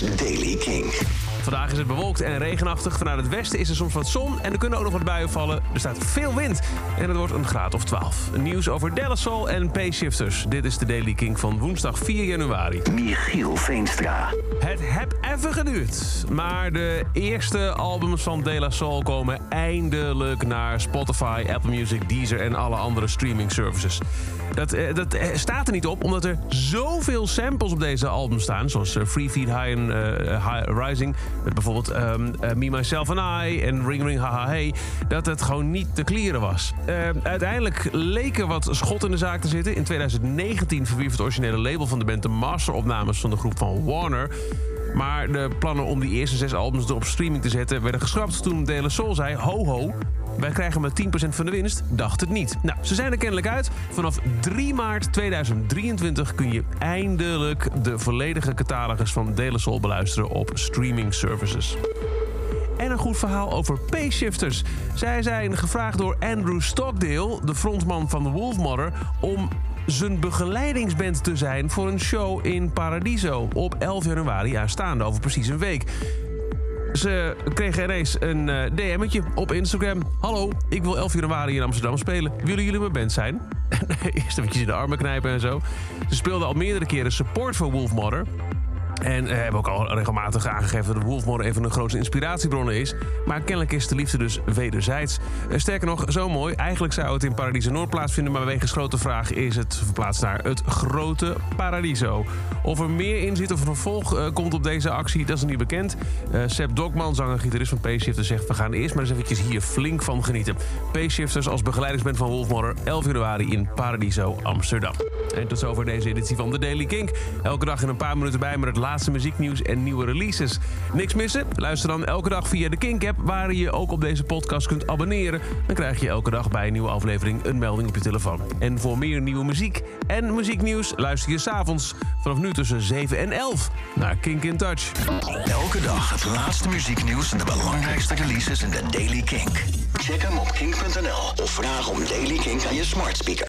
Daily King. Vandaag is het bewolkt en regenachtig. Vanuit het westen is er soms wat zon en er kunnen ook nog wat buien vallen. Er staat veel wind en het wordt een graad of 12. Nieuws over Delasol en Payshifters. Dit is de Daily King van woensdag 4 januari. Michiel Veenstra. Het heb even geduurd. Maar de eerste albums van De La Soul komen eindelijk naar Spotify, Apple Music, Deezer en alle andere streaming services. Dat, eh, dat eh, staat er niet op, omdat er zoveel samples op deze album staan. Zoals eh, Free Feed High and High Rising. Met bijvoorbeeld ehm, eh, Me, Myself and I en Ring Ring Haha Hey. Dat het gewoon niet te clearen was. Eh, uiteindelijk leek er wat schot in de zaak te zitten. In 2019 verwierf het originele label van de band de masteropnames van de groep van Warner. Maar de plannen om die eerste zes albums erop streaming te zetten werden geschrapt toen De La Soul zei: Ho ho, wij krijgen maar 10% van de winst. Dacht het niet. Nou, ze zijn er kennelijk uit. Vanaf 3 maart 2023 kun je eindelijk de volledige catalogus van De La Soul beluisteren op streaming services. En een goed verhaal over Payshifters. Zij zijn gevraagd door Andrew Stockdale, de frontman van The Wolfmother, om zijn begeleidingsband te zijn voor een show in Paradiso op 11 januari aanstaande, over precies een week. Ze kregen ineens een eh, DM'tje op Instagram. Hallo, ik wil 11 januari in Amsterdam spelen. Willen jullie mijn band zijn? Eerst eventjes in de armen knijpen en zo. Ze speelden al meerdere keren support voor Wolfmother. En eh, hebben ook al regelmatig aangegeven dat Wolfmother even een grootste inspiratiebron is. Maar kennelijk is de liefde dus wederzijds. Eh, sterker nog, zo mooi. Eigenlijk zou het in Paradiso Noord plaatsvinden. Maar wegens grote vraag is het verplaatst naar het grote Paradiso. Of er meer in zit of een vervolg eh, komt op deze actie, dat is niet bekend. Seb Dokman, zanger gitarist van Payshifters, zegt... we gaan eerst maar eens eventjes hier flink van genieten. Payshifters als begeleidingsband van Wolfmother... 11 januari in Paradiso, Amsterdam. En tot zover deze editie van The Daily Kink. Elke dag in een paar minuten bij met het laatste muzieknieuws en nieuwe releases. Niks missen? Luister dan elke dag via de Kink-app... waar je ook op deze podcast kunt abonneren. Dan krijg je elke dag bij een nieuwe aflevering een melding op je telefoon. En voor meer nieuwe muziek en muzieknieuws... luister je s'avonds vanaf nu tussen 7 en 11 naar Kink in Touch. Elke dag het laatste muzieknieuws en de belangrijkste releases in de Daily Kink. Check hem op kink.nl of vraag om Daily Kink aan je smart speaker.